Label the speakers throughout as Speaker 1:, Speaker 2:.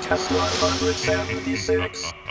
Speaker 1: Podcast 176.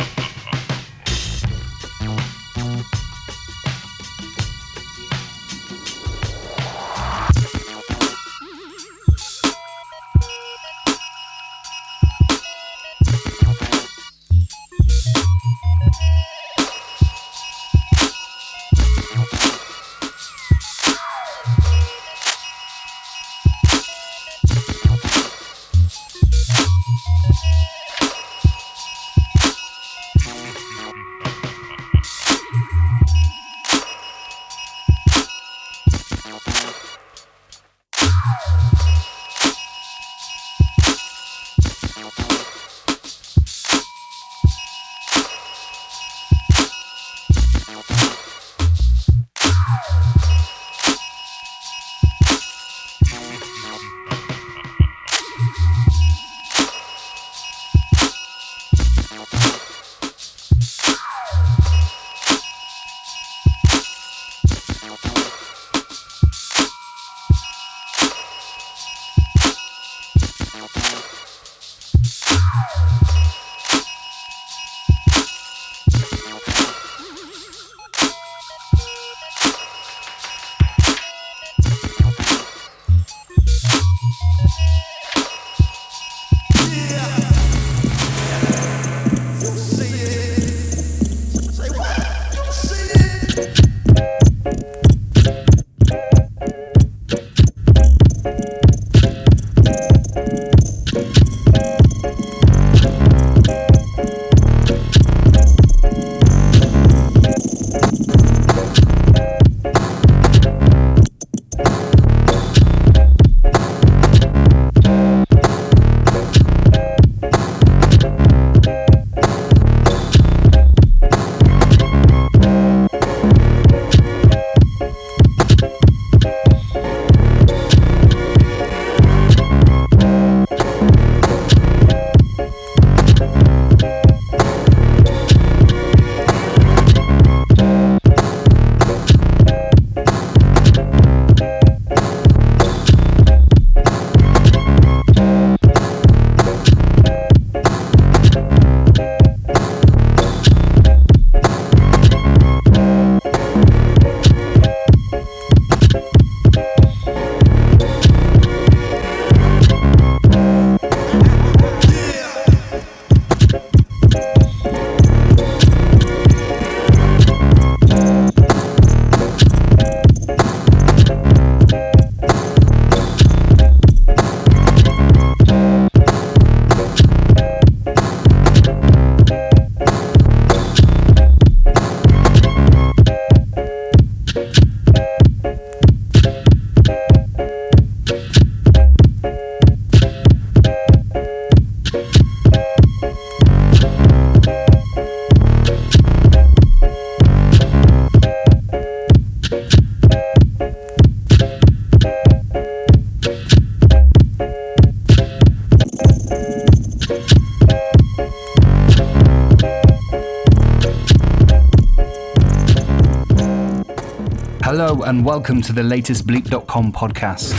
Speaker 2: And welcome to the latest Bleep.com podcast.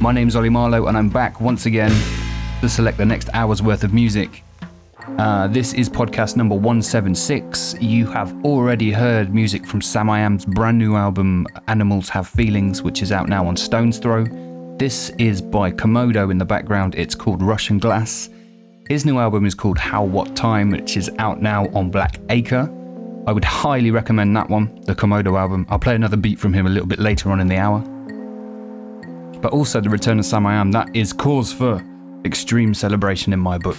Speaker 2: My name's Ollie Marlow, and I'm back once again to select the next hour's worth of music. Uh, this is podcast number 176. You have already heard music from Samiyam's brand new album, Animals Have Feelings, which is out now on Stone's Throw. This is by Komodo in the background. It's called Russian Glass. His new album is called How What Time, which is out now on Black Acre. I would highly recommend that one, the Komodo album. I'll play another beat from him a little bit later on in the hour. But also the return of Samiyam, that is cause for extreme celebration in my book.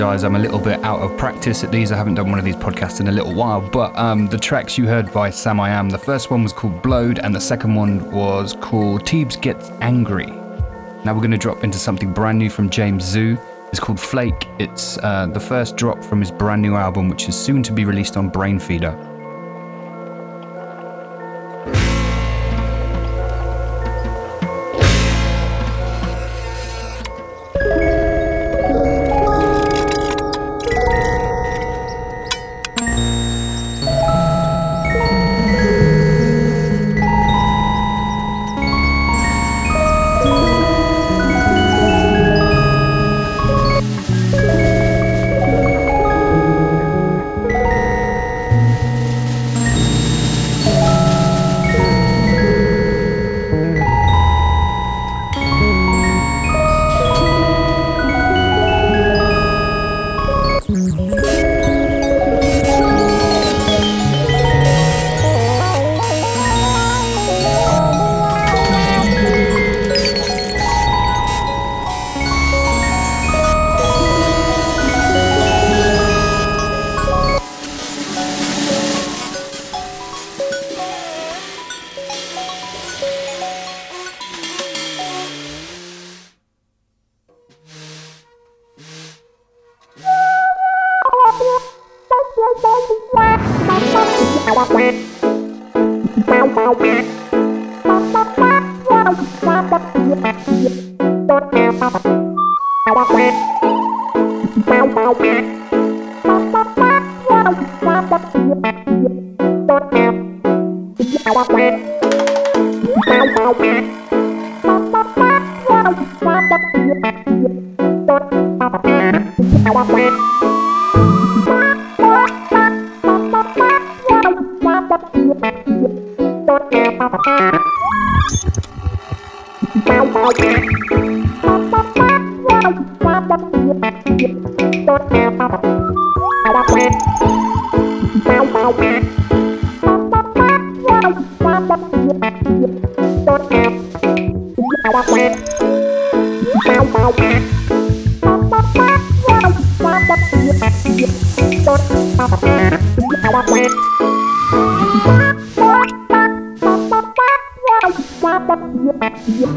Speaker 2: Must apologize. I'm a little bit out of practice at these. I haven't done one of these podcasts in a little while. But um, the tracks you heard by Samiyam, the first one was called Blowed, and the second one was called Teebs Gets Angry. Now we're going to drop into something brand new from Jameszoo. It's called Flake. It's uh, the first drop from his brand new album, which is soon to be released on Brainfeeder.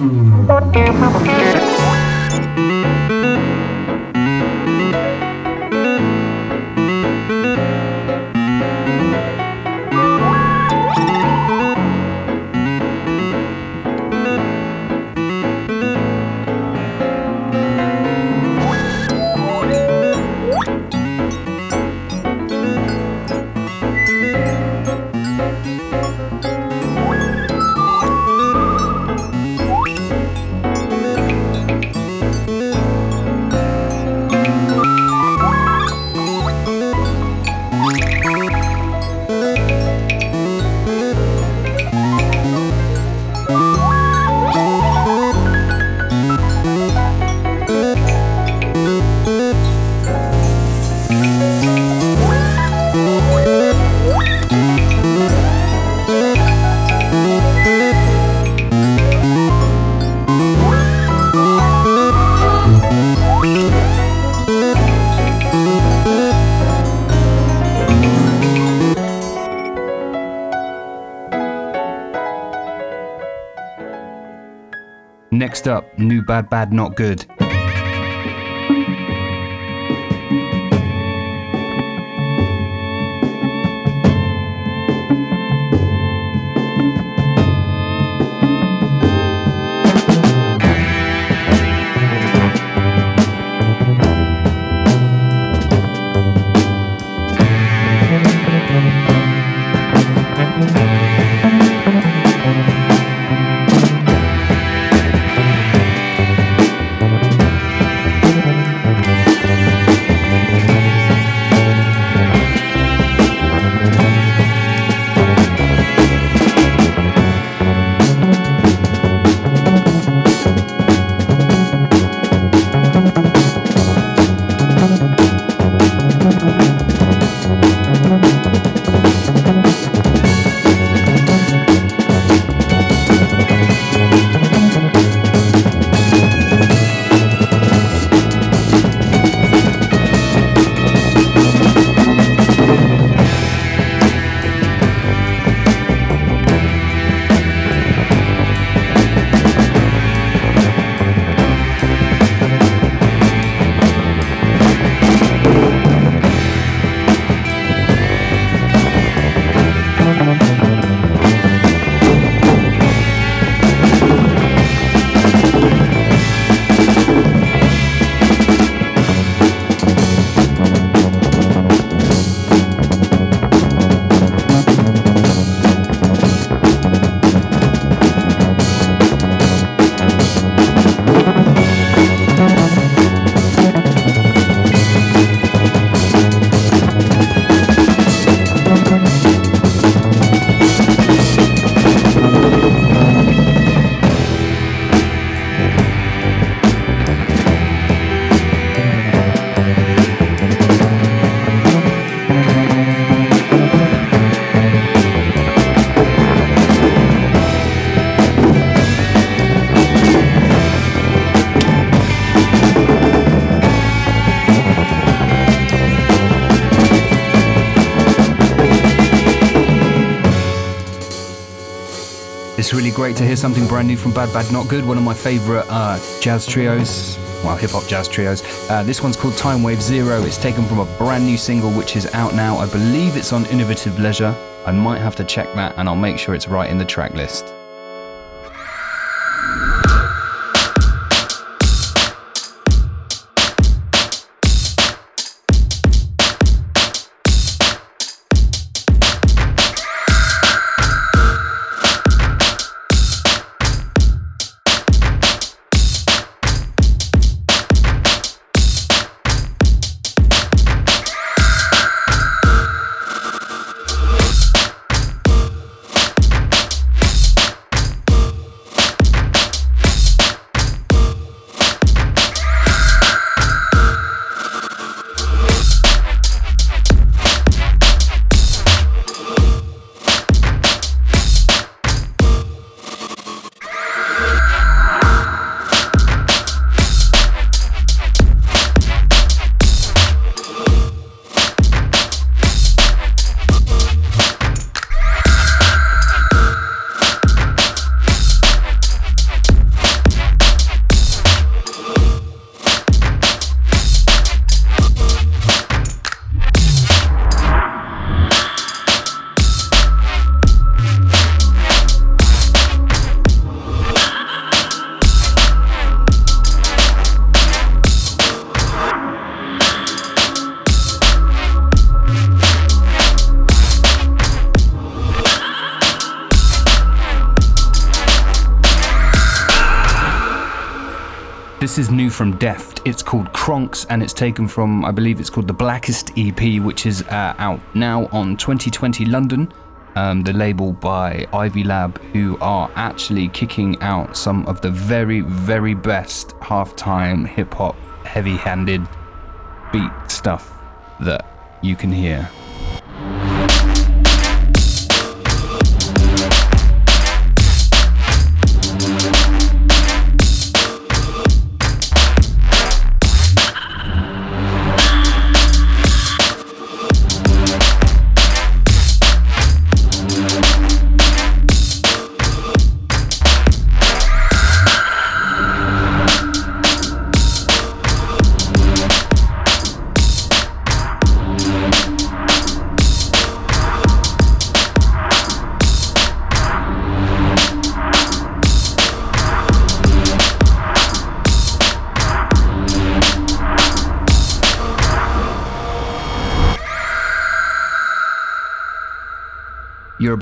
Speaker 2: Mm-hmm. New Bad Bad Not Good. Really great to hear something brand new from Bad Bad Not Good, one of my favourite uh, jazz trios, well, hip hop jazz trios. Uh, this one's called Time Wave Zero. It's taken from a brand new single which is out now. I believe it's on Innovative Leisure. I might have to check that and I'll make sure it's right in the track list. From Deft. It's called Kronks and it's taken from, I believe it's called the Blackest EP, which is uh, out now on 2020 London, um, the label by Ivy Lab, who are actually kicking out some of the very, very best halftime hip hop, heavy handed beat stuff that you can hear.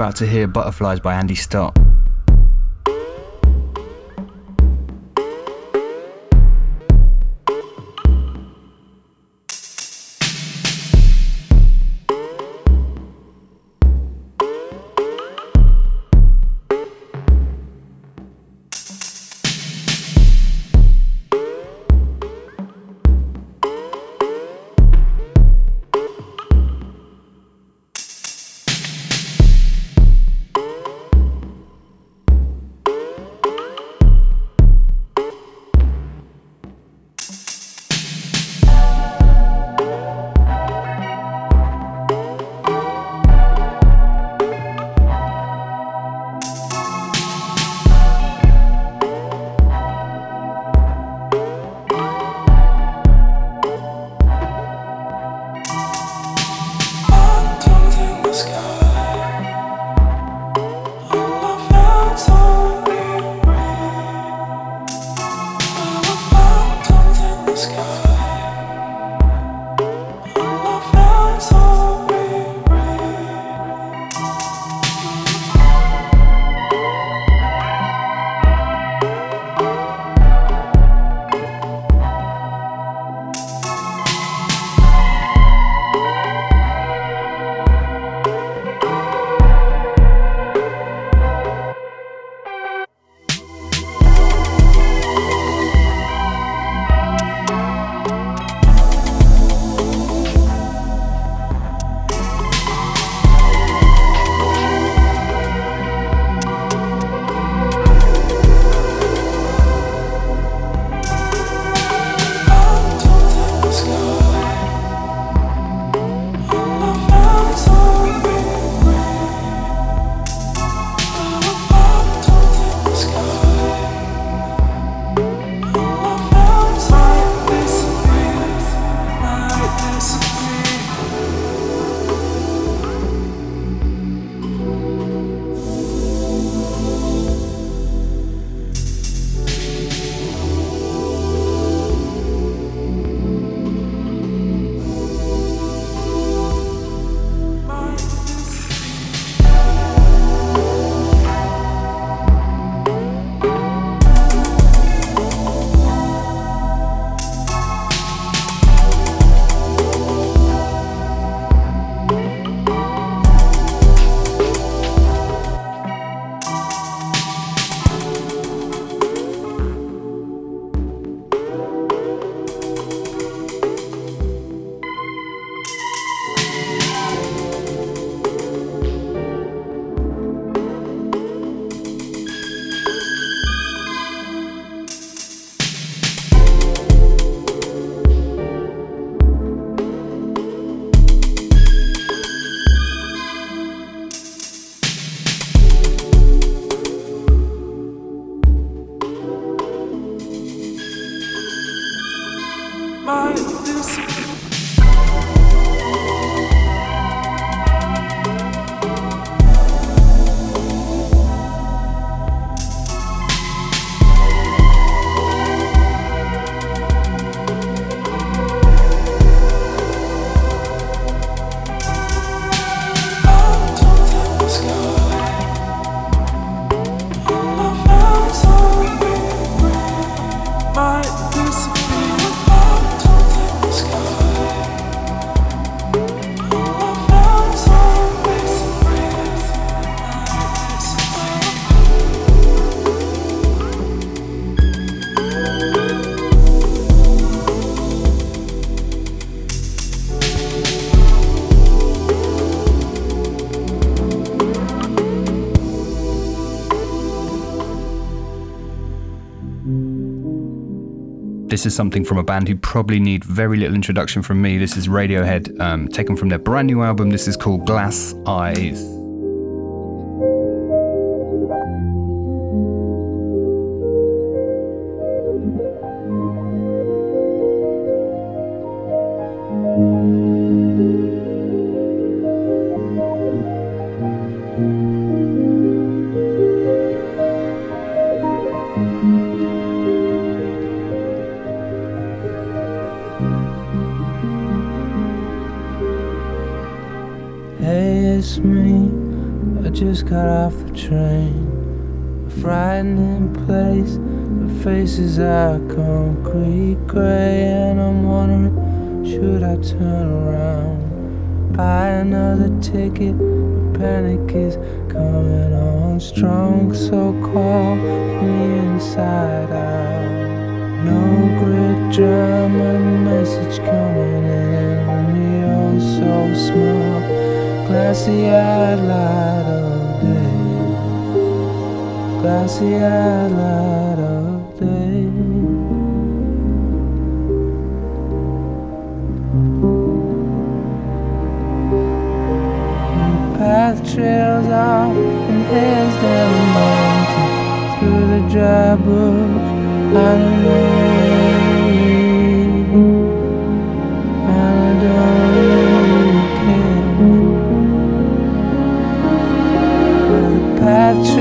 Speaker 2: About to hear Butterflies by Andy Stott. This is something from a band who probably need very little introduction from me. This is Radiohead, um, taken from their brand new album. This is called Glass Eyes.
Speaker 3: Drama message coming in on the oh so small, glassy eyed light of day, glassy eyed light of day. The path trails off and heads down the mountain through the dry bush. I know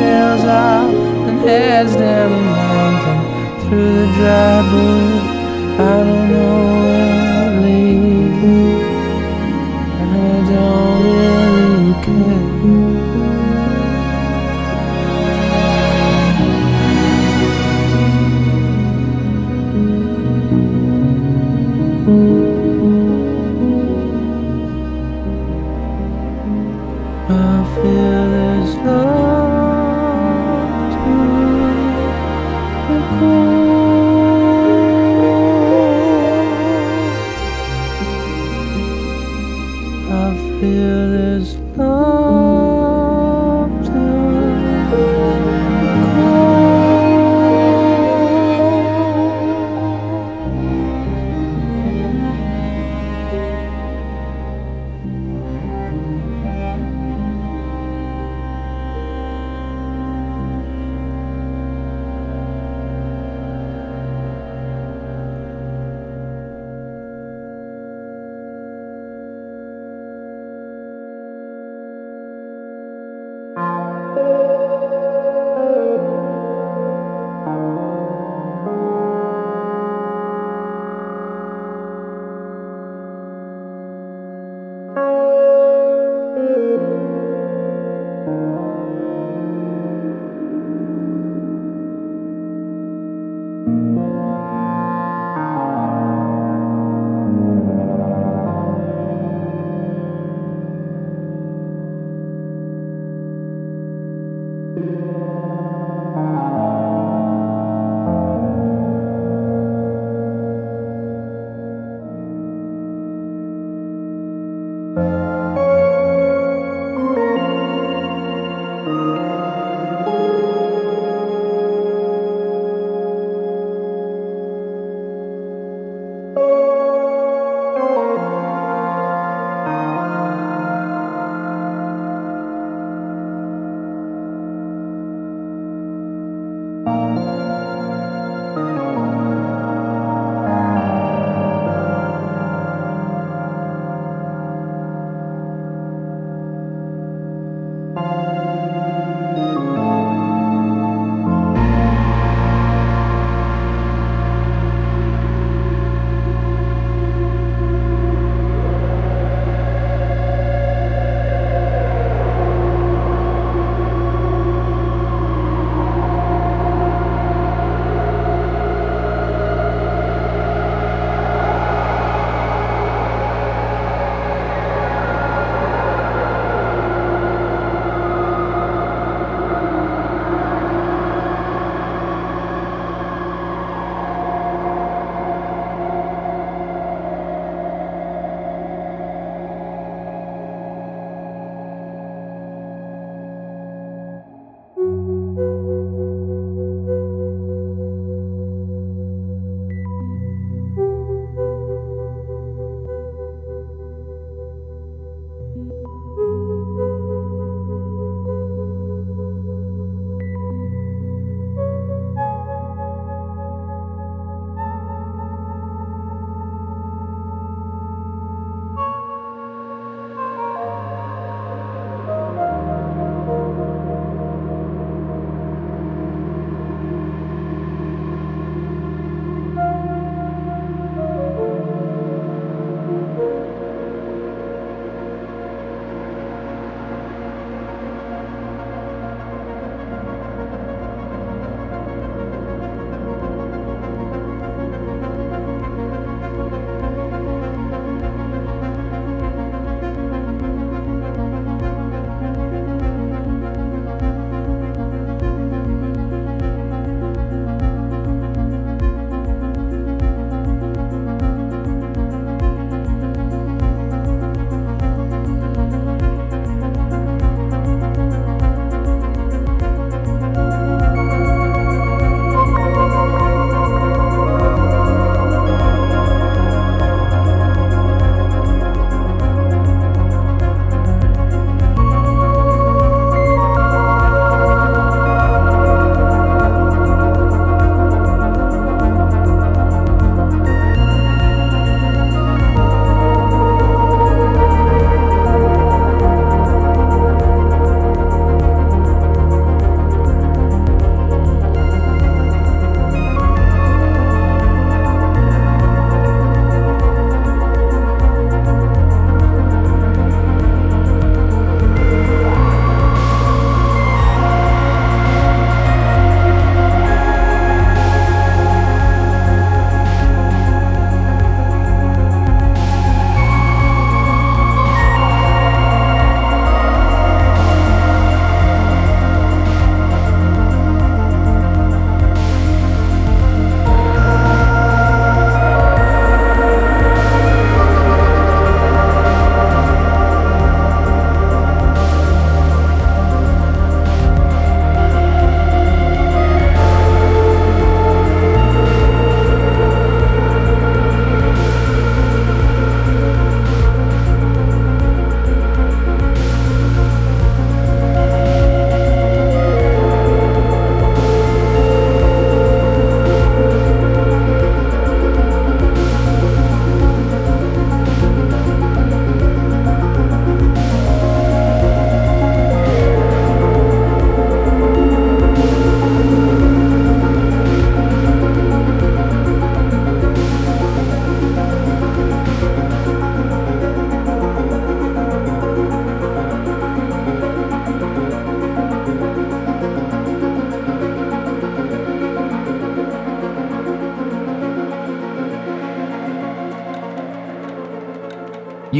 Speaker 3: trails off and heads down the mountain through the dry bush. I don't know where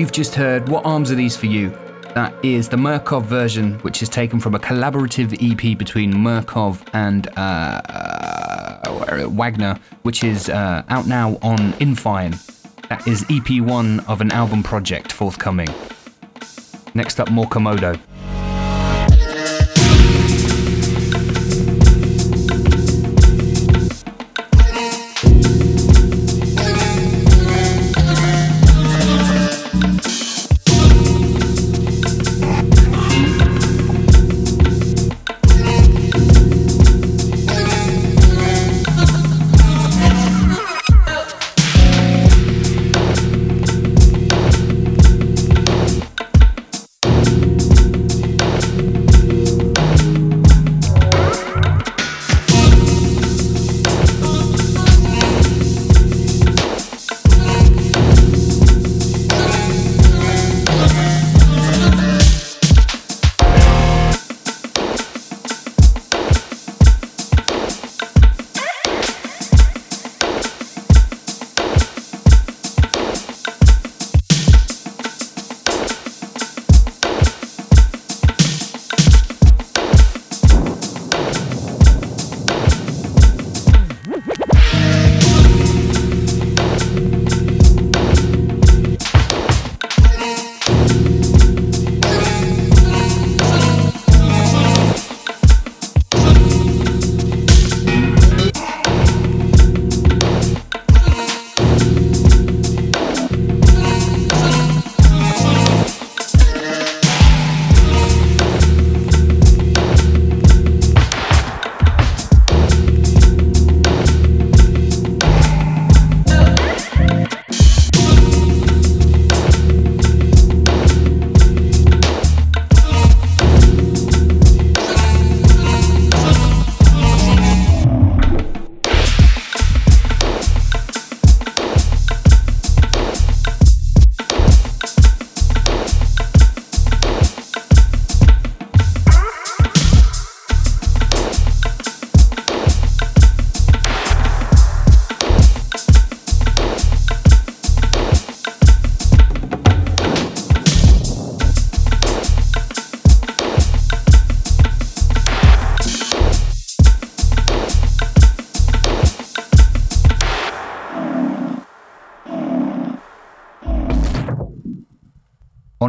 Speaker 2: You've just heard What Arms Are These For You? That is the Murcof version, which is taken from a collaborative EP between Murcof and uh, uh, Wagner, which is uh, out now on InFiné. That is EP1 of an album project forthcoming. Next up, more Komodo.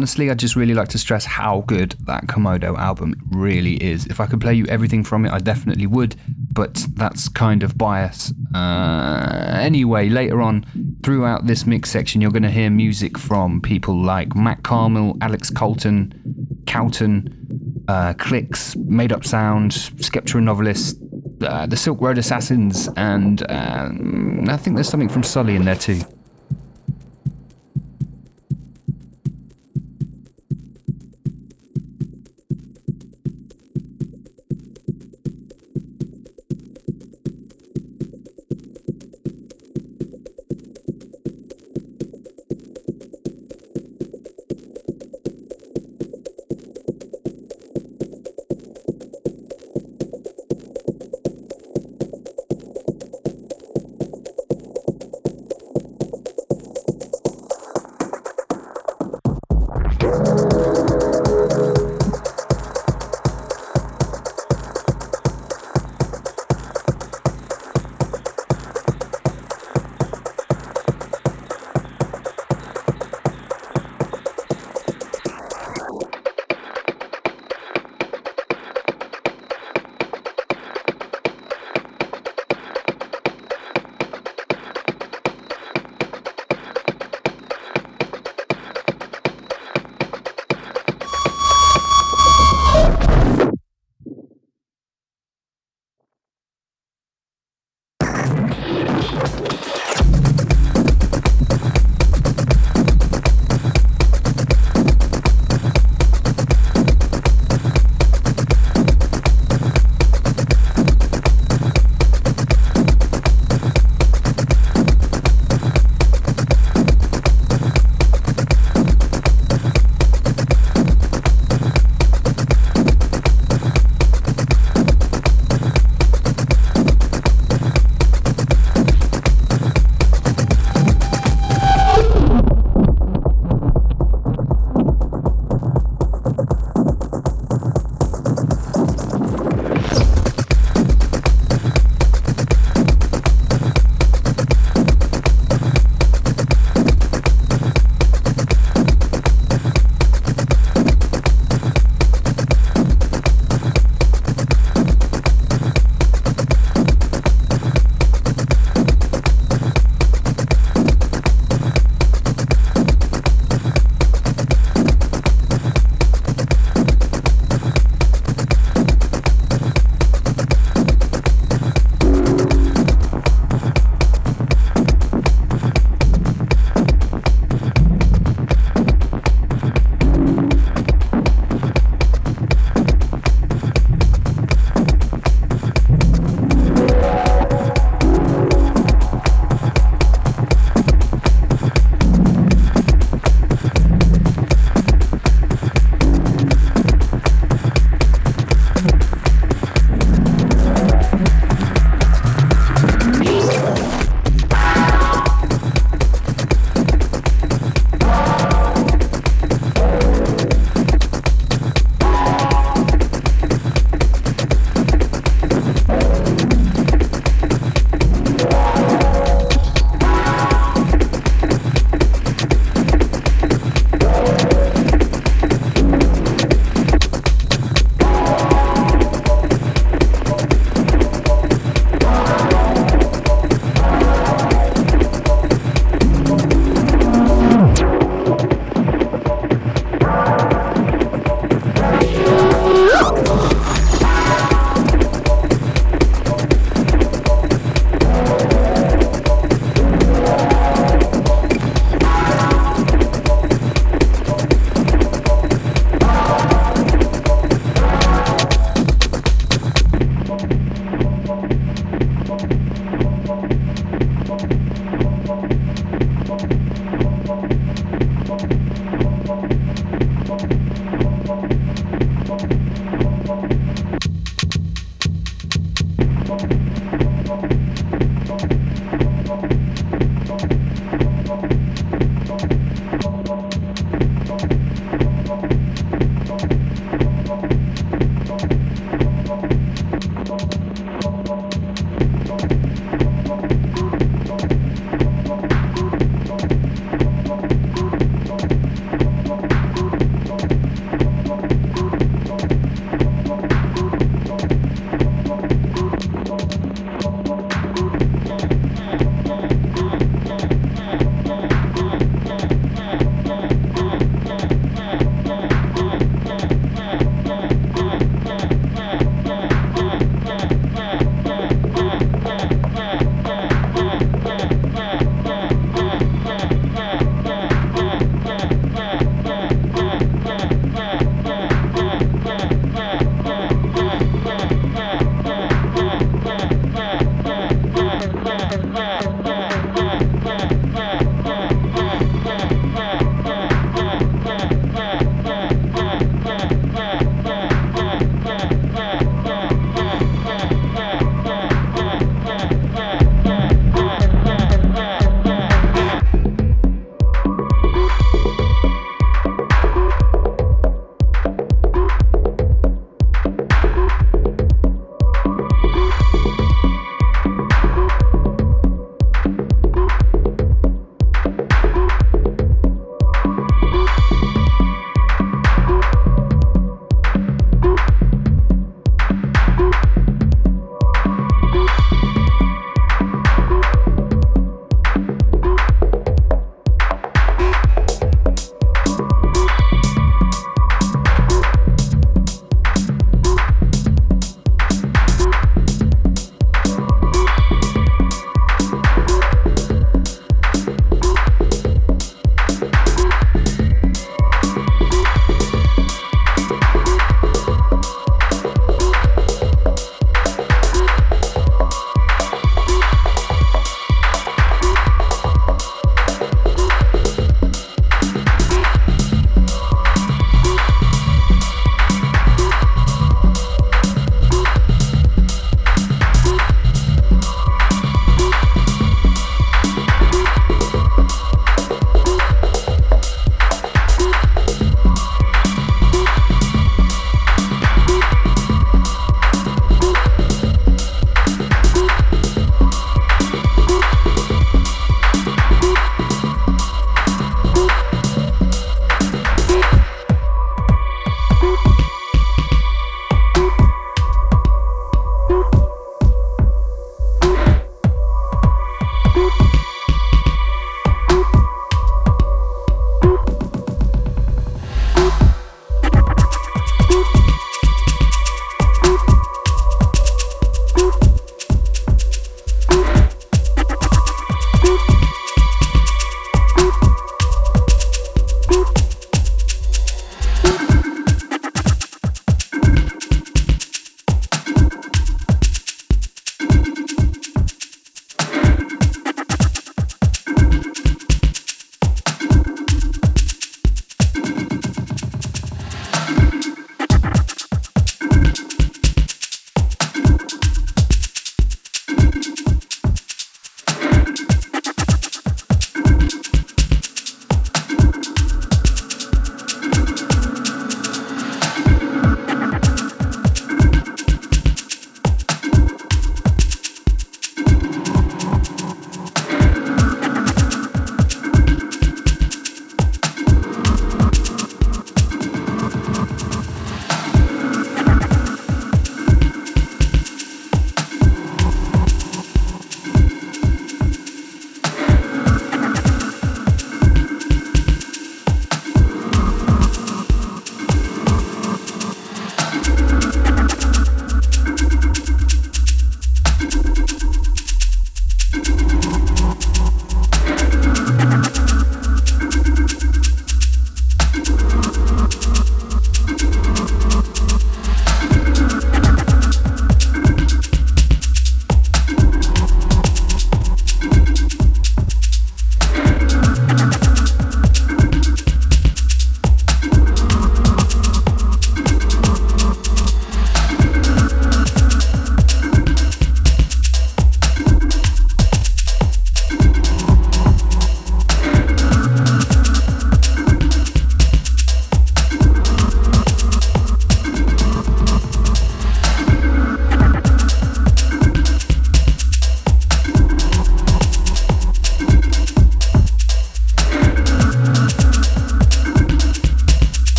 Speaker 2: Honestly, I just really like to stress how good that Komodo album really is. If I could play you everything from it, I definitely would, but that's kind of bias. Uh, anyway, later on, throughout this mix section, you're going to hear music from people like Matt Karmil, Alex Coulton, Kowton, uh, Clicks, Made Up Sound, Skepta Novelist, uh, the Silk Road Assassins, and um, I think there's something from Sully in there too.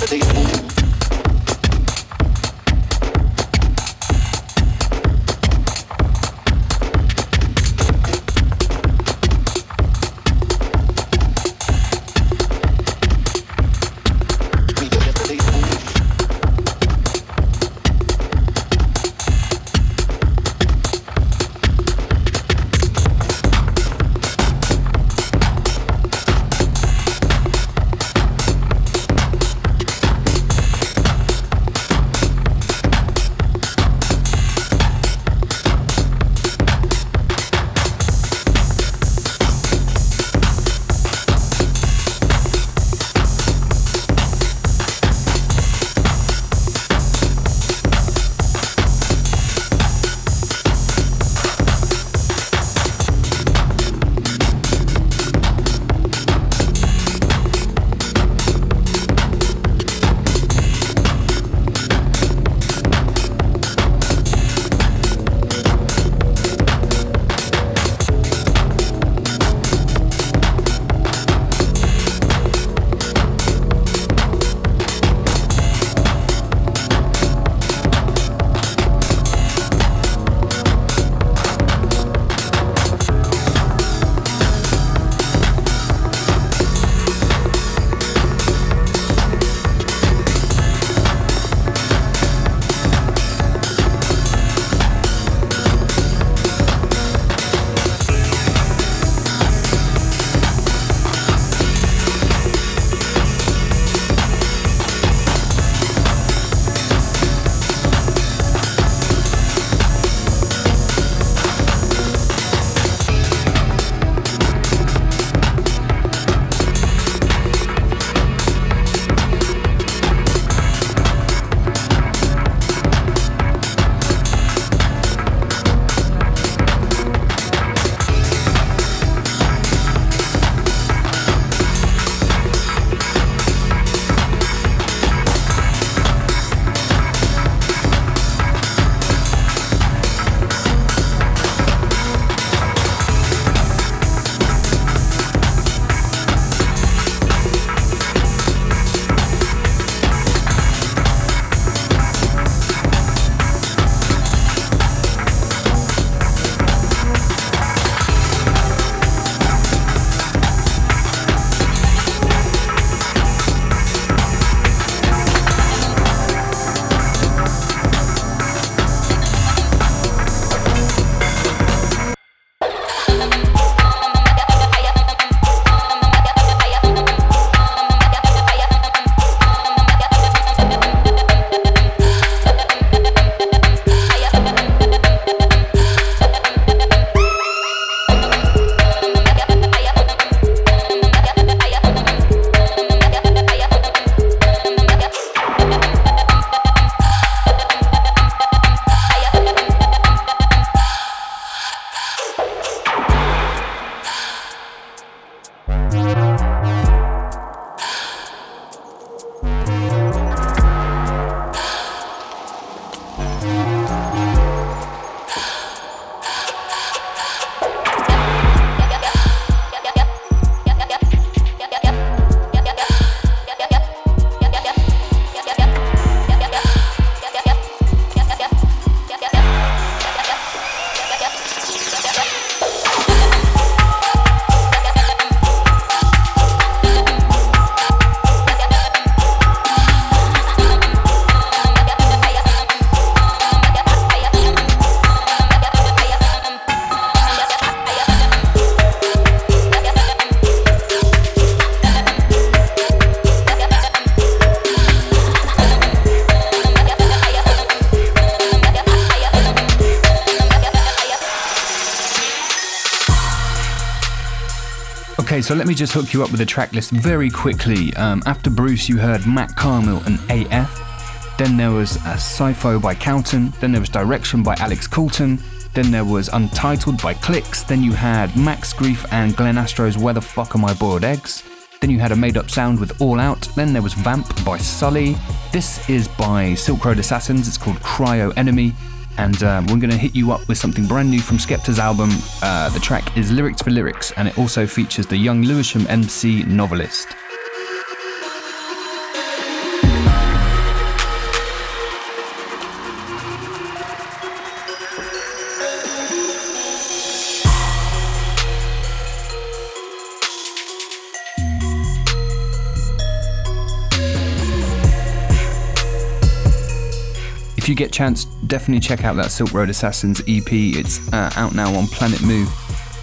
Speaker 2: but they get more. So let me just hook you up with the track list very quickly. Um, after Bruce, you heard Matt Karmil and AF. Then there was a Cypho by Kowton. Then there was Direction by Alex Coulton. Then there was Untitled by Clicks. Then you had Max Graef and Glenn Astro's Where the Fuck Are My Boiled Eggs. Then you had a made up sound with All Out. Then there was Vamp by Sully. This is by Silk Road Assassins. It's called Cryo Enemy and uh, we're going to hit you up with something brand new from Skepta's album. Uh, the track is Lyrics for Lyrics, and it also features the young Lewisham MC novelist. You get chance, definitely check out that Silk Road Assassins EP. It's uh, out now on Planet Mu.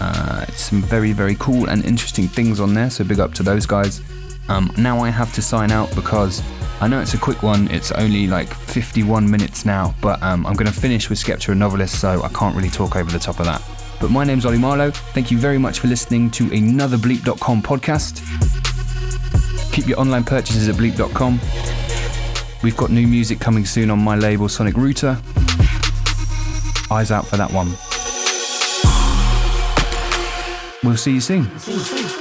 Speaker 2: Uh, it's some very, very cool and interesting things on there, so big up to those guys. Um, now I have to sign out because I know it's a quick one, it's only like 51 minutes now, but um, I'm going to finish with Skepta and Novelist, so I can't really talk over the top of that. But my name's Ollie Marlow. Thank you very much for listening to another Bleep.com podcast. Keep your online purchases at Bleep.com. We've got new music coming soon on my label Sonic Router. Eyes out for that one. We'll see you soon.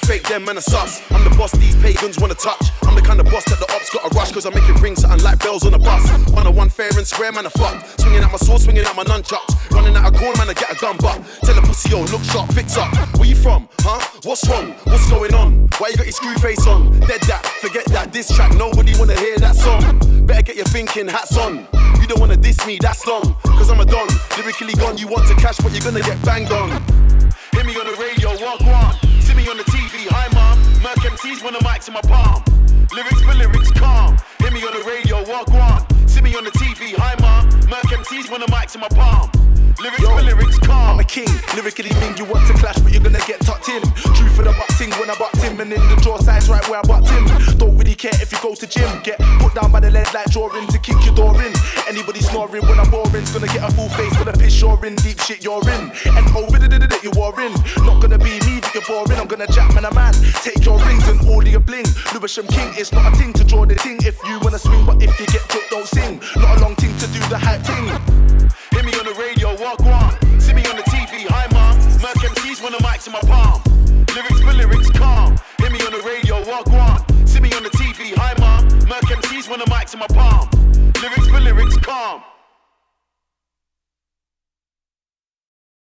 Speaker 4: Fake, them man are sus. I'm the boss these pagans wanna touch. I'm the kind of boss that the ops gotta rush, cause I make it ring something like bells on a bus. One on one fair and square, man, a fuck. Swinging at my sword, swinging at my nunchucks. Running out of corn, man, I get a gun butt. Tell a pussy, yo, look sharp, fix up. Where you from, huh? What's wrong? What's going on? Why you got your screw face on? Dead that, forget that. This track, nobody wanna hear that song. Better get your thinking hats on. You don't wanna diss me, that's long. Cause I'm a don, lyrically gone. You want to cash, but you're gonna get banged on. Hear me on the radio, walk on. See me on the TV, MCs when the mic's in my palm. Lyrics for lyrics, calm. Hear me on the radio, walk on. See me on the TV, hi mom. Merc MCs when the mic's in my palm. Lyrics Yo, for lyrics, calm. I'm a king, lyrically mean you want to clash, but you're gonna get tucked in. True for the boxing when I bucked him, and in the draw size right where I bucked him. Don't care if you go to gym, get put down by the lead like drawing to kick your door in. Anybody snoring when I'm boring's gonna get a full face for the piss you're in, deep shit you're in. And over the that you are in, not gonna be me that you're boring. I'm gonna jack man a man, take your rings and all your bling. Lewisham King, it's not a thing to draw the thing if you wanna swing, but if you get took, don't sing. Not a long thing to do the hype thing. Hear me on the radio, walk on. See me on the TV, hi mom. Merc MCs when the mic's in my palm. from the mic in my palm. Lyrics for lyrics, calm.